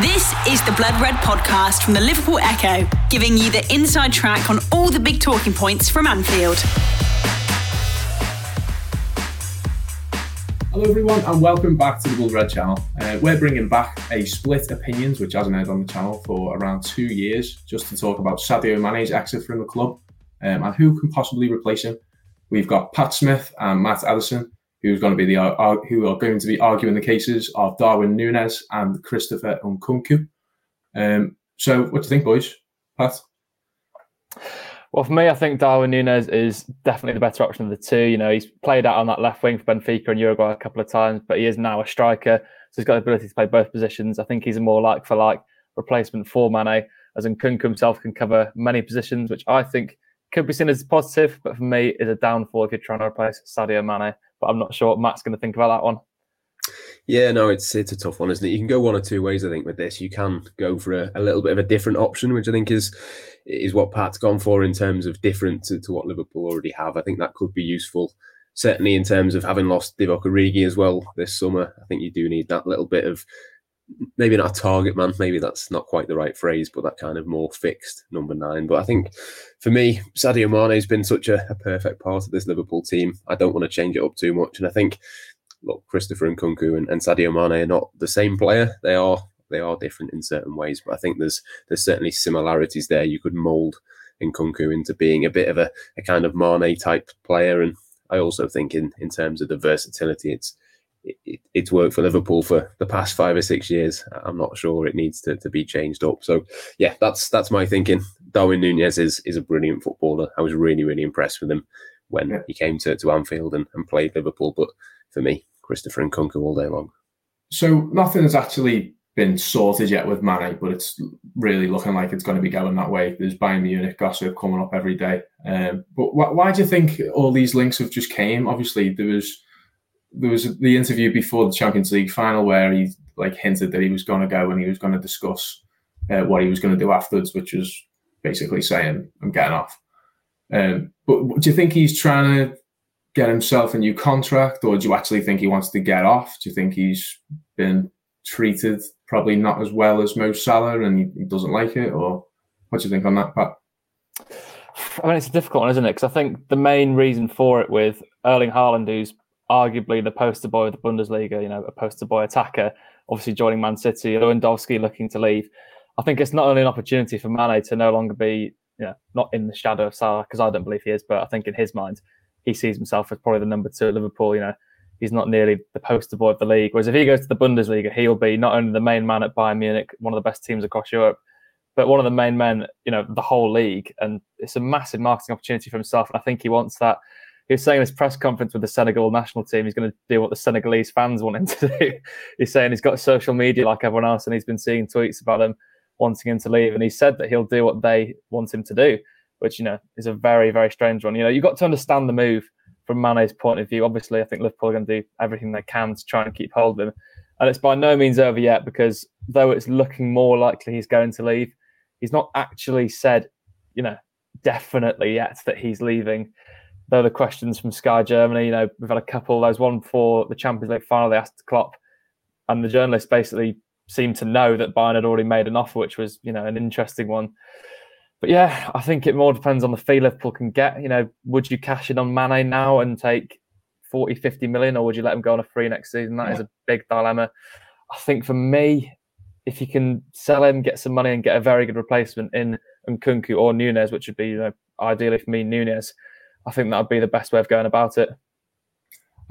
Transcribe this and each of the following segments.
This is the Blood Red podcast from the Liverpool Echo, giving you the inside track on all the big talking points from Anfield. Hello, everyone, and welcome back to the Blood Red channel. Uh, we're bringing back a split opinions, which hasn't aired on the channel for around two years, just to talk about Sadio Mane's exit from the club um, and who can possibly replace him. We've got Pat Smith and Matt Addison, who's going to be the uh, who are going to be arguing the cases of Darwin Nunez and Christopher Nkunku. Um, so, what do you think, boys? Pat. Well, for me, I think Darwin Nunez is definitely the better option of the two. You know, he's played out on that left wing for Benfica and Uruguay a couple of times, but he is now a striker, so he's got the ability to play both positions. I think he's a more like for like replacement for Mane, as Nkunku himself can cover many positions, which I think could be seen as positive, but for me is a downfall if you're trying to replace Sadio Mane but I'm not sure what Matt's going to think about that one. Yeah, no, it's it's a tough one, isn't it? You can go one or two ways. I think with this, you can go for a, a little bit of a different option, which I think is is what Pat's gone for in terms of different to, to what Liverpool already have. I think that could be useful, certainly in terms of having lost Divock Origi as well this summer. I think you do need that little bit of maybe not a target man, maybe that's not quite the right phrase, but that kind of more fixed number nine. But I think for me, Sadio Mane has been such a, a perfect part of this Liverpool team. I don't want to change it up too much. And I think, look, Christopher Nkunku and, and Sadio Mane are not the same player. They are they are different in certain ways, but I think there's there's certainly similarities there. You could mould Nkunku into being a bit of a, a kind of Mane type player. And I also think in, in terms of the versatility, it's it, it's worked for Liverpool for the past five or six years. I'm not sure it needs to, to be changed up. So yeah, that's that's my thinking. Darwin Nunez is is a brilliant footballer. I was really really impressed with him when yeah. he came to, to Anfield and, and played Liverpool. But for me, Christopher Nkunku all day long. So nothing has actually been sorted yet with Mane, but it's really looking like it's going to be going that way. There's Bayern Munich gossip coming up every day. Um, but wh- why do you think all these links have just came? Obviously, there was there was the interview before the Champions League final where he like hinted that he was going to go and he was going to discuss uh, what he was going to do afterwards, which was basically saying I'm getting off. Um, but do you think he's trying to get himself a new contract, or do you actually think he wants to get off? Do you think he's been treated probably not as well as Mo Salah and he, he doesn't like it, or what do you think on that, Pat? I mean, it's a difficult one, isn't it? Because I think the main reason for it with Erling Haaland, who's arguably the poster boy of the Bundesliga, you know, a poster boy attacker, obviously joining Man City, Lewandowski looking to leave. I think it's not only an opportunity for Mane to no longer be, you know, not in the shadow of Salah, because I don't believe he is, but I think in his mind, he sees himself as probably the number two at Liverpool. You know, he's not nearly the poster boy of the league. Whereas if he goes to the Bundesliga, he'll be not only the main man at Bayern Munich, one of the best teams across Europe, but one of the main men, you know, the whole league. And it's a massive marketing opportunity for himself. And I think he wants that he was saying in his press conference with the Senegal national team, he's going to do what the Senegalese fans want him to do. he's saying he's got social media like everyone else, and he's been seeing tweets about them wanting him to leave. And he said that he'll do what they want him to do, which you know is a very very strange one. You know, you've got to understand the move from Mane's point of view. Obviously, I think Liverpool are going to do everything they can to try and keep hold of him, and it's by no means over yet because though it's looking more likely he's going to leave, he's not actually said, you know, definitely yet that he's leaving they're the questions from Sky Germany. You know, we've had a couple. There's one for the Champions League final. They asked Klopp, and the journalist basically seemed to know that Bayern had already made an offer, which was you know an interesting one. But yeah, I think it more depends on the fee Liverpool can get. You know, would you cash in on Mane now and take 40, 50 million, or would you let him go on a free next season? That yeah. is a big dilemma. I think for me, if you can sell him, get some money, and get a very good replacement in Nkunku or Nunez, which would be you know ideally for me Nunez I think that would be the best way of going about it.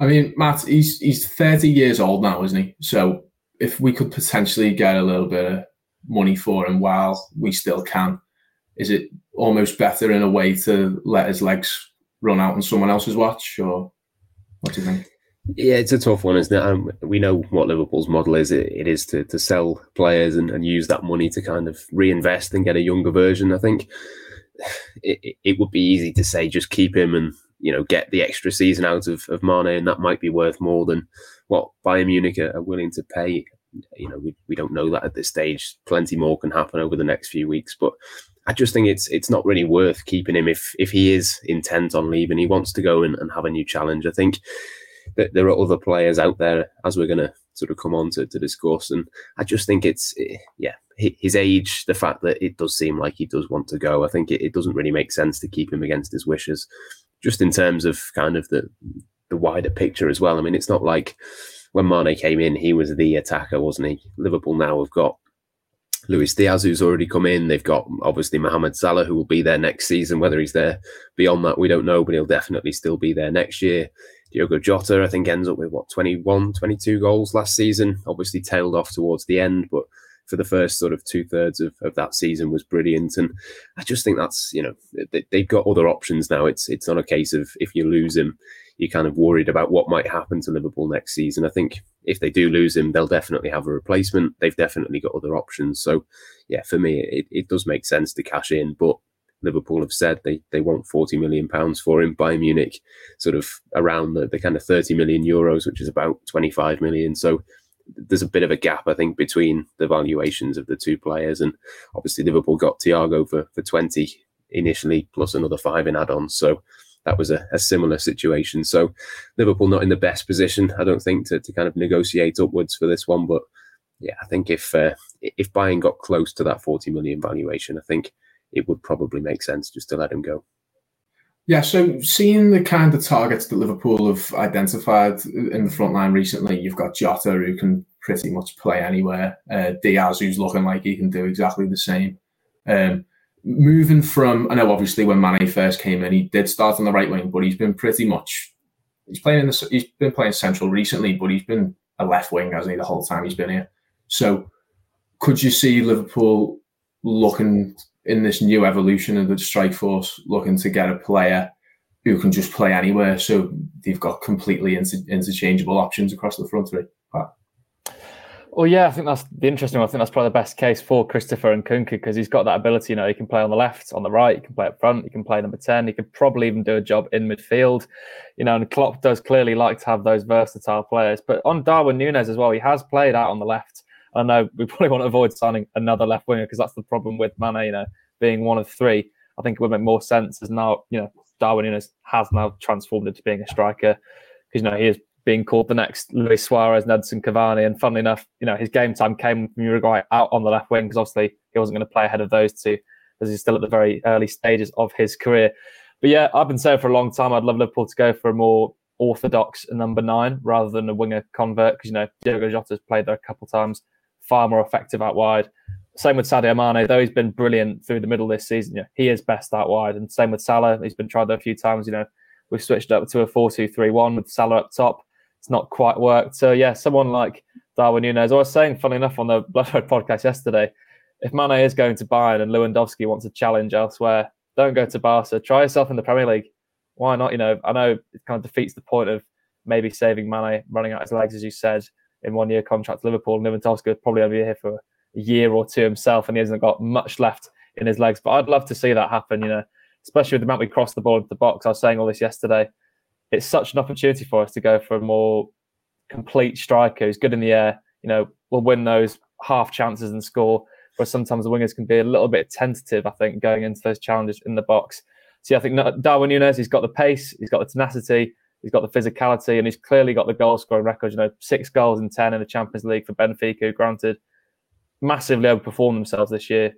I mean, Matt, he's he's 30 years old now, isn't he? So if we could potentially get a little bit of money for him while we still can, is it almost better in a way to let his legs run out on someone else's watch, or what do you think? Yeah, it's a tough one, isn't it? Um, we know what Liverpool's model is. It, it is to, to sell players and, and use that money to kind of reinvest and get a younger version. I think it, it would be easy to say just keep him and you know get the extra season out of, of Mane, and that might be worth more than what Bayern Munich are, are willing to pay. You know, we, we don't know that at this stage. Plenty more can happen over the next few weeks, but I just think it's it's not really worth keeping him if if he is intent on leaving. He wants to go and, and have a new challenge. I think that there are other players out there, as we're going to sort of come on to, to discuss. And I just think it's, eh, yeah, his age, the fact that it does seem like he does want to go, I think it, it doesn't really make sense to keep him against his wishes, just in terms of kind of the the wider picture as well. I mean, it's not like when Mane came in, he was the attacker, wasn't he? Liverpool now have got Luis Diaz, who's already come in. They've got obviously Mohamed Salah, who will be there next season. Whether he's there beyond that, we don't know, but he'll definitely still be there next year. Diogo Jota, I think, ends up with what 21, 22 goals last season. Obviously, tailed off towards the end, but for the first sort of two thirds of, of that season was brilliant. And I just think that's you know they, have got other options now. It's it's not a case of if you lose him, you're kind of worried about what might happen to Liverpool next season. I think if they do lose him, they'll definitely have a replacement. They've definitely got other options. So yeah, for me, it, it does make sense to cash in, but. Liverpool have said they, they want 40 million pounds for him. Bayern Munich, sort of around the, the kind of 30 million euros, which is about 25 million. So there's a bit of a gap, I think, between the valuations of the two players. And obviously, Liverpool got Thiago for, for 20 initially, plus another five in add ons. So that was a, a, similar situation. So Liverpool not in the best position, I don't think, to, to kind of negotiate upwards for this one. But yeah, I think if uh, if Bayern got close to that 40 million valuation, I think it would probably make sense just to let him go. Yeah, so seeing the kind of targets that Liverpool have identified in the front line recently, you've got Jota who can pretty much play anywhere, uh, Diaz who's looking like he can do exactly the same. Um, moving from, I know obviously when Mane first came in, he did start on the right wing, but he's been pretty much he's playing in the he's been playing central recently, but he's been a left wing hasn't he the whole time he's been here. So could you see Liverpool looking in this new evolution of the strike force looking to get a player who can just play anywhere. So they've got completely inter- interchangeable options across the front three. Wow. Well, yeah, I think that's the interesting one. I think that's probably the best case for Christopher and Nkunku because he's got that ability. You know, he can play on the left, on the right, he can play up front, he can play number 10, he could probably even do a job in midfield. You know, and Klopp does clearly like to have those versatile players. But on Darwin Nunez as well, he has played out on the left. I know we probably want to avoid signing another left winger because that's the problem with Mane, you know, being one of three. I think it would make more sense as now, you know, Darwin Nunez has now transformed into being a striker because, you know, he is being called the next Luis Suarez, Edinson Cavani. And funnily enough, you know, his game time came from Uruguay out on the left wing because obviously he wasn't going to play ahead of those two as he's still at the very early stages of his career. But yeah, I've been saying for a long time I'd love Liverpool to go for a more orthodox number nine rather than a winger convert because, you know, Diogo Jota's played there a couple of times far more effective out wide. Same with Sadio Mane, though he's been brilliant through the middle this season. He is best out wide, and same with Salah. He's been tried a few times. You know, we've switched up to a four-two-three-one with Salah up top. It's not quite worked. So yeah, someone like Darwin Nunez. I was saying, funny enough, on the Blood Red podcast yesterday, if Mane is going to Bayern and Lewandowski wants a challenge elsewhere, don't go to Barca. Try yourself in the Premier League. Why not? You know, I know it kind of defeats the point of maybe saving Mane running out his legs, as you said in one year contract to Liverpool. And Lewandowski will probably only be here for a year or two himself, and he hasn't got much left in his legs. But I'd love to see that happen, you know, especially with the amount we cross the ball into the box. I was saying all this yesterday. It's such an opportunity for us to go for a more complete striker who's good in the air, you know, will win those half chances and score. Where sometimes the wingers can be a little bit tentative, I think, going into those challenges in the box. So yeah, I think Darwin Nunez, he's got the pace, he's got the tenacity, He's got the physicality and he's clearly got the goal scoring record. You know, six goals in 10 in the Champions League for Benfica, granted, massively overperformed themselves this year.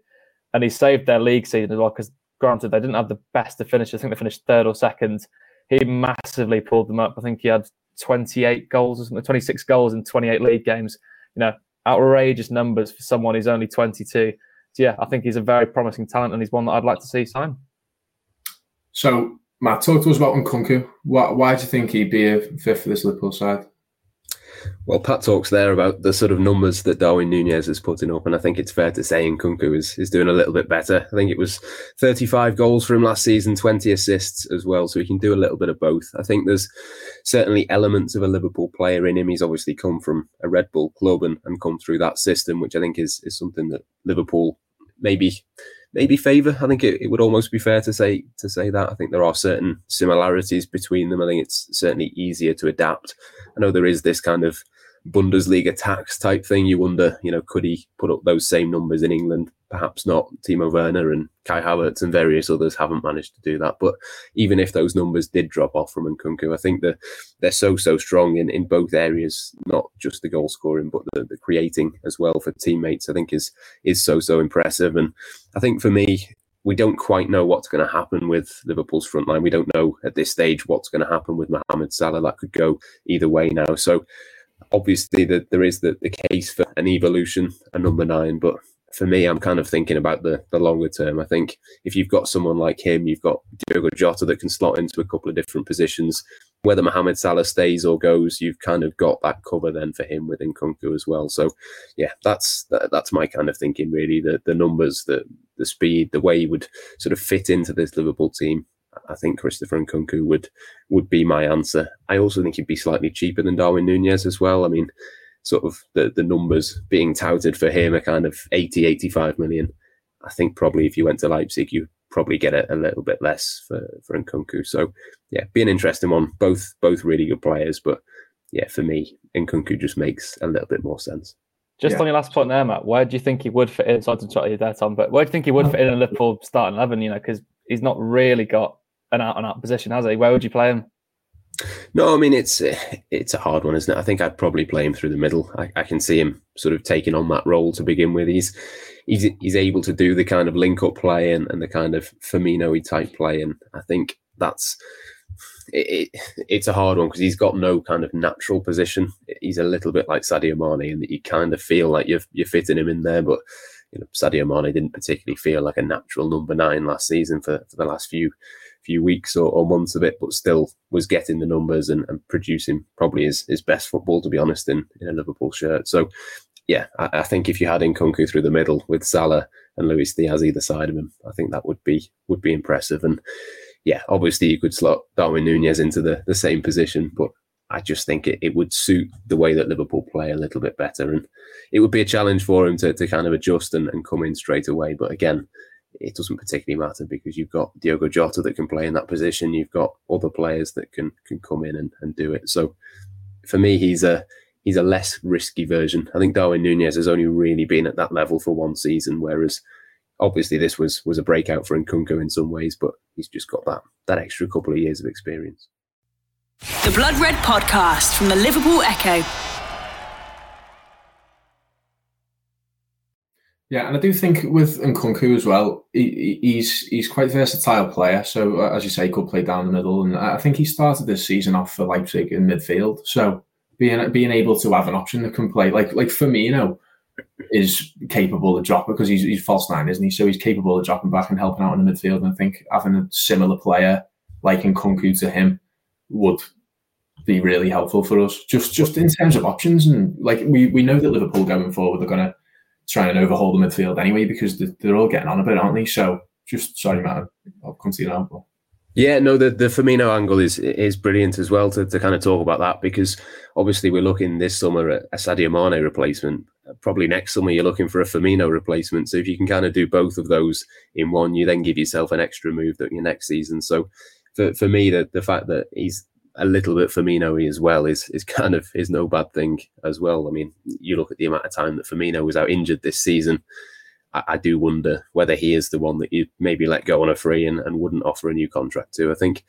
And he saved their league season as well because, granted, they didn't have the best of finishes. I think they finished third or second. He massively pulled them up. I think he had 28 goals or something, 26 goals in 28 league games. You know, outrageous numbers for someone who's only 22. So, yeah, I think he's a very promising talent and he's one that I'd like to see sign. So, Matt, talk to us about Nkunku. Why, why do you think he'd be a fit for this Liverpool side? Well, Pat talks there about the sort of numbers that Darwin Nunez is putting up, and I think it's fair to say Nkunku is, is doing a little bit better. I think it was 35 goals for him last season, 20 assists as well, so he can do a little bit of both. I think there's certainly elements of a Liverpool player in him. He's obviously come from a Red Bull club and, and come through that system, which I think is, is something that Liverpool maybe maybe favour. I think it, it would almost be fair to say to say that. I think there are certain similarities between them. I think it's certainly easier to adapt. I know there is this kind of Bundesliga tax type thing. You wonder, you know, could he put up those same numbers in England? Perhaps not. Timo Werner and Kai Havertz and various others haven't managed to do that. But even if those numbers did drop off from Nkunku, I think that they're so so strong in, in both areas, not just the goal scoring, but the, the creating as well for teammates. I think is is so so impressive. And I think for me, we don't quite know what's going to happen with Liverpool's front line. We don't know at this stage what's going to happen with Mohamed Salah. That could go either way now. So obviously the, there is the, the case for an evolution, a number nine, but for me, I'm kind of thinking about the, the longer term. I think if you've got someone like him, you've got Diogo Jota that can slot into a couple of different positions. Whether Mohamed Salah stays or goes, you've kind of got that cover then for him within Nkunku as well. So, yeah, that's that, that's my kind of thinking really. The the numbers, the the speed, the way he would sort of fit into this Liverpool team. I think Christopher Nkunku would would be my answer. I also think he'd be slightly cheaper than Darwin Nunez as well. I mean, sort of the, the numbers being touted for him are kind of 80, 85 million. I think probably if you went to Leipzig, you probably get it a little bit less for, for Nkunku. So yeah, be an interesting one. Both both really good players, but yeah, for me, Nkunku just makes a little bit more sense. Just Yeah. on your last point there, Matt, where do you think he would fit in? Sorry to interrupt you there, Tom, but where do you think he would fit in in Liverpool starting eleven? You know, because he's not really got an out and out position, has he? Where would you play him? No, I mean it's eh, it's a hard one, isn't it? I think I'd probably play him through the middle. I, I can see him sort of taking on that role to begin with. He's he's he's able to do the kind of link up play and, and the kind of Firmino type play, and I think that's it, it, it's a hard one because he's got no kind of natural position. He's a little bit like Sadio Mane, and you kind of feel like you're you're fitting him in there, but you know Sadio Mane didn't particularly feel like a natural number nine last season for, for the last few few weeks or, or months of it, but still was getting the numbers and, and producing probably his, his best football, to be honest, in, in a Liverpool shirt. So, yeah, I, I think if you had Nkunku through the middle with Salah and Luis Diaz either side of him, I think that would be would be impressive. And yeah, obviously you could slot Darwin Nunez into the, the same position, but I just think it, it would suit the way that Liverpool play a little bit better. And it would be a challenge for him to, to kind of adjust and, and come in straight away. But again, it doesn't particularly matter because you've got Diogo Jota that can play in that position. You've got other players that can can come in and, and do it. So for me, he's a he's a less risky version. I think Darwin Nunez has only really been at that level for one season, whereas obviously this was was a breakout for Nkunku in some ways, but he's just got that that extra couple of years of experience. The Blood Red Podcast from the Liverpool Echo. Yeah, and I do think with Nkunku as well, he, he's he's quite versatile player. So uh, as you say, he could play down the middle, and I think he started this season off for Leipzig in midfield. So being being able to have an option that can play like like Firmino is capable of dropping because he's he's false nine, isn't he? So he's capable of dropping back and helping out in the midfield. And I think having a similar player like Nkunku to him would be really helpful for us. Just just in terms of options and like we we know that Liverpool going forward are going to try and overhaul the midfield anyway because they're, they're all getting on a bit, aren't they? So just sorry, Matt, I'll come to you now. Yeah, no, the, the Firmino angle is is brilliant as well to, to kind of talk about that because obviously we're looking this summer at a Sadio Mane replacement. Probably next summer you're looking for a Firmino replacement. So if you can kind of do both of those in one, you then give yourself an extra move that your next season. So for, for me, the, the fact that he's a little bit Firmino as well is is kind of is no bad thing as well. I mean, you look at the amount of time that Firmino was out injured this season. I, I do wonder whether he is the one that you maybe let go on a free and, and wouldn't offer a new contract to. I think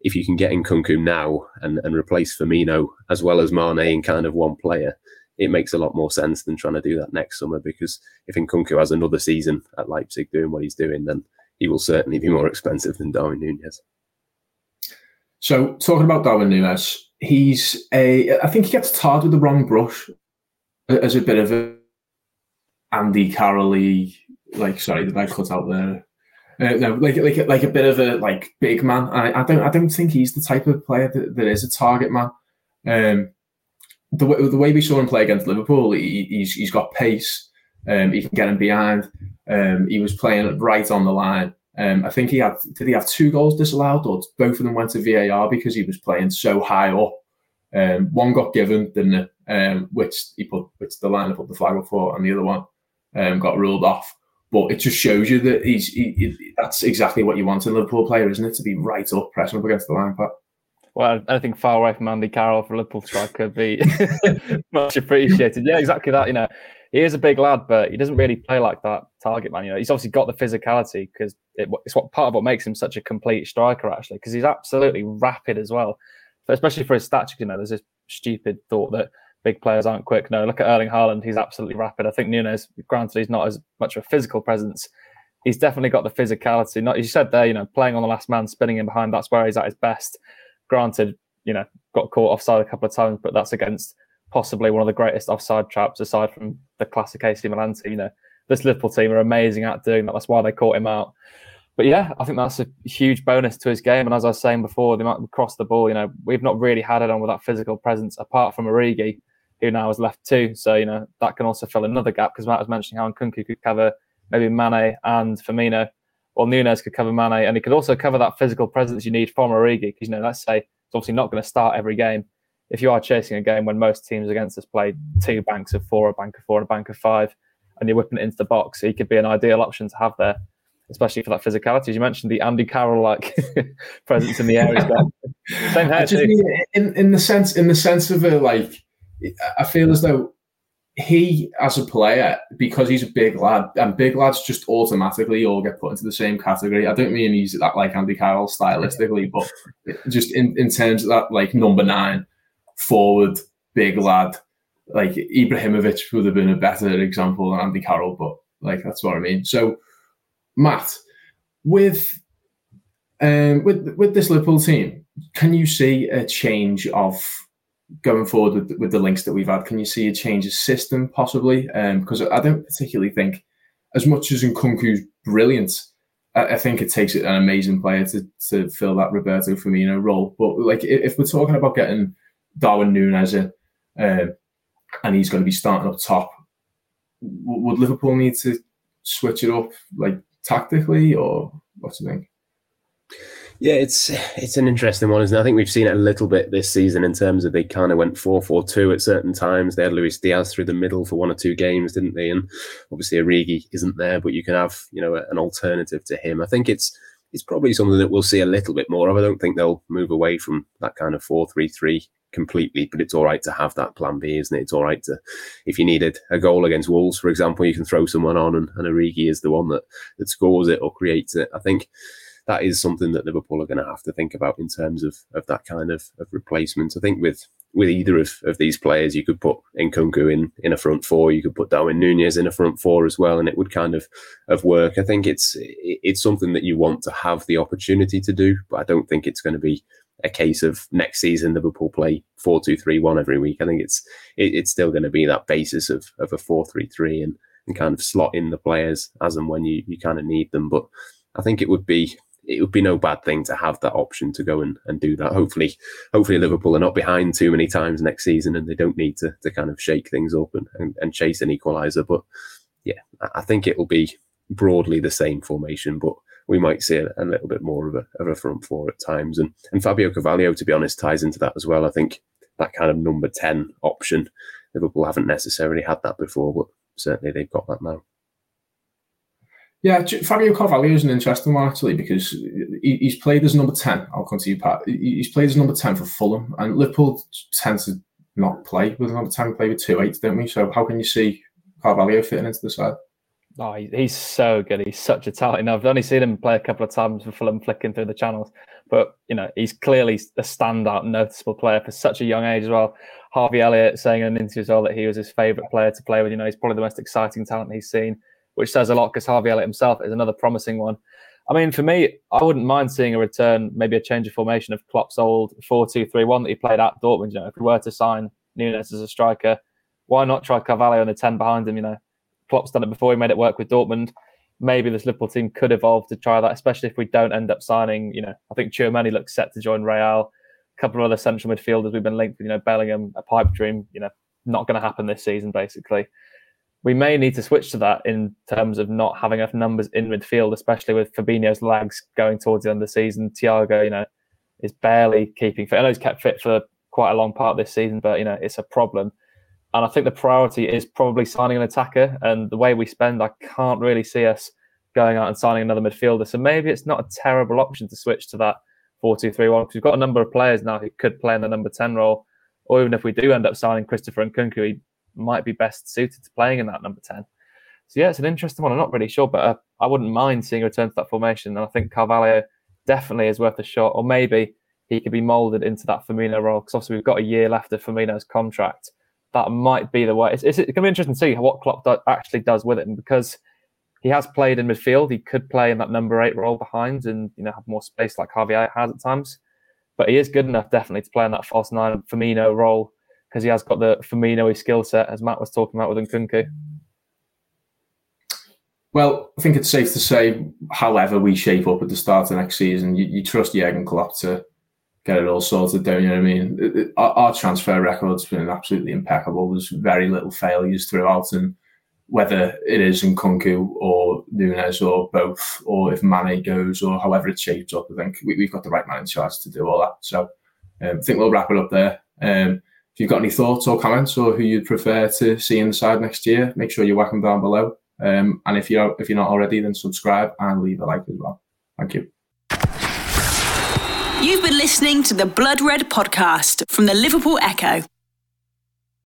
if you can get Nkunku now and, and replace Firmino as well as Mane in kind of one player, it makes a lot more sense than trying to do that next summer because if Nkunku has another season at Leipzig doing what he's doing, then he will certainly be more expensive than Darwin Nunez. So talking about Darwin Nunez, he's a. I think he gets tarred with the wrong brush as a bit of a Andy Carroll-y, like sorry, did I cut out there? Uh, no, like like like a bit of a like big man. I, I don't I don't think he's the type of player that, that is a target man. Um, the way, the way we saw him play against Liverpool, he, he's he's got pace. Um, he can get him behind. Um, he was playing right on the line. Um, I think he had did he have two goals disallowed or both of them went to VAR because he was playing so high up. Um, one got given, didn't? Um, which he put which the line put the flag up for, and the other one um, got ruled off. But it just shows you that he's he, he, that's exactly what you want in a Liverpool player, isn't it? To be right up, pressing up against the line, Pat. well, I think far away from Andy Carroll for Liverpool striker would be much appreciated. Yeah, exactly that. You know, he is a big lad, but he doesn't really play like that target man. You know, he's obviously got the physicality because it, it's what part of what makes him such a complete striker, actually, because he's absolutely rapid as well, but especially for his stature. You know, there's this stupid thought that big players aren't quick. No, look at Erling Haaland; he's absolutely rapid. I think Nunez, granted, he's not as much of a physical presence. He's definitely got the physicality. Not as you said there, you know, playing on the last man, spinning in behind. That's where he's at his best. Granted, you know, got caught offside a couple of times, but that's against possibly one of the greatest offside traps aside from the classic AC Milan team. You know, this Liverpool team are amazing at doing that. That's why they caught him out. But yeah, I think that's a huge bonus to his game. And as I was saying before, they might cross the ball, you know, we've not really had it on with that physical presence apart from Origi, who now has left too. So, you know, that can also fill another gap because Matt was mentioning how Nkunku could cover maybe Mane and Firmino. Or Nunez could cover Mane, and he could also cover that physical presence you need from Origi. Because you know, let's say it's obviously not going to start every game, if you are chasing a game when most teams against us play two banks of four, a bank of four, and a bank of five, and you're whipping it into the box, he could be an ideal option to have there, especially for that physicality. As you mentioned, the Andy Carroll like presence in the area. Same here too. Mean, in in the sense in the sense of a like, I feel as though he as a player because he's a big lad and big lads just automatically all get put into the same category. I don't mean he's that like Andy Carroll stylistically, but just in, in terms of that like number nine forward, big lad. Like Ibrahimovic would have been a better example than Andy Carroll, but like that's what I mean. So, Matt, with um, with with this Liverpool team, can you see a change of going forward with, with the links that we've had? Can you see a change of system possibly? Um, because I don't particularly think, as much as Nkunku's brilliant, I, I think it takes an amazing player to to fill that Roberto Firmino role. But like if we're talking about getting Darwin Nunez in, um, and he's going to be starting up top. W- would Liverpool need to switch it up like tactically, or what do you think? Yeah, it's it's an interesting one, isn't it? I think we've seen it a little bit this season in terms of they kind of went 4 4 2 at certain times. They had Luis Diaz through the middle for one or two games, didn't they? And obviously Origi isn't there, but you can have, you know, an alternative to him. I think it's it's probably something that we'll see a little bit more of. I don't think they'll move away from that kind of 4 3 3 completely, but it's all right to have that plan B, isn't it? It's all right to, if you needed a goal against Wolves, for example, you can throw someone on and, and Origi is the one that, that scores it or creates it. I think that is something that Liverpool are going to have to think about in terms of, of that kind of, of replacement. I think with with either of, of these players, you could put Nkunku in in a front four, you could put Darwin Nunez in a front four as well, and it would kind of of work. I think it's it's something that you want to have the opportunity to do, but I don't think it's going to be a case of next season Liverpool play four two three one every week. I think it's it, it's still going to be that basis of of a four three three and and kind of slot in the players as and when you you kind of need them. But I think it would be it would be no bad thing to have that option to go and, and do that. Hopefully, hopefully Liverpool are not behind too many times next season and they don't need to, to kind of shake things up and, and, and chase an equaliser. But yeah, I think it will be broadly the same formation, but we might see a, a, little bit more of a, of a front four at times. And, and Fabio Carvalho, to be honest, ties into that as well. I think that kind of number 10 option, Liverpool haven't necessarily had that before, but certainly they've got that now. Yeah, Fabio Carvalho is an interesting one actually because he's played as number 10. I'll come to you, Pat. He's played as number 10 for Fulham, and Liverpool tend to not play with number 10, play with 2 8, don't we? So, how can you see Carvalho fitting into the side? Oh, he's so good. He's such a talent. I've only seen him play a couple of times for Fulham, flicking through the channels. But you know, he's clearly a standout, noticeable player for such a young age as well. Harvey Elliott saying in an interview as well that he was his favourite player to play with. You know, he's probably the most exciting talent he's seen, which says a lot because Harvey Elliott himself is another promising one. I mean, for me, I wouldn't mind seeing a return, maybe a change of formation of Klopp's old 4 2 3 1 that he played at Dortmund. You know, if we were to sign Nunez as a striker, why not try Carvalho on the 10 behind him? You know, Klopp's done it before. He made it work with Dortmund. Maybe this Liverpool team could evolve to try that, especially if we don't end up signing. You know, I think Tchouameni looks set to join Real. A couple of other central midfielders we've been linked with. You know, Bellingham, a pipe dream. You know, not going to happen this season. Basically, we may need to switch to that in terms of not having enough numbers in midfield, especially with Fabinho's legs going towards the end of the season. Thiago, you know, is barely keeping fit. I know he's kept fit for quite a long part this season, but you know, it's a problem. And I think the priority is probably signing an attacker. And the way we spend, I can't really see us going out and signing another midfielder. So maybe it's not a terrible option to switch to that 4-2-3-1 because we've got a number of players now who could play in the number 10 role. Or even if we do end up signing Christopher Nkunku, he might be best suited to playing in that number 10. So yeah, it's an interesting one. I'm not really sure, but uh, I wouldn't mind seeing a return to that formation. And I think Carvalho definitely is worth a shot. Or maybe he could be moulded into that Firmino role because obviously we've got a year left of Firmino's contract. That might be the way. It's, it's, it's going to be interesting to see what Klopp do, actually does with it, and because he has played in midfield, he could play in that number eight role behind and you know have more space like Javier has at times. But he is good enough definitely to play in that false nine Firmino role because he has got the Firmino skill set as Matt was talking about with Nkunku. Well, I think it's safe to say, however we shape up at the start of next season, you, you trust Jurgen Klopp to get it all sorted, don't you know what I mean? Our, our transfer record's been absolutely impeccable. There's very little failures throughout, and whether it is Nkunku or Nunez or both, or if Mane goes or however it shapes up, I think we, have got the right man in charge to do all that. So um, I think we'll wrap it up there. Um, if you've got any thoughts or comments or who you'd prefer to see inside next year, make sure you whack them down below. Um, and if you're if you're not already, then subscribe and leave a like as well. Thank you. You've been listening to the Blood Red podcast from the Liverpool Echo.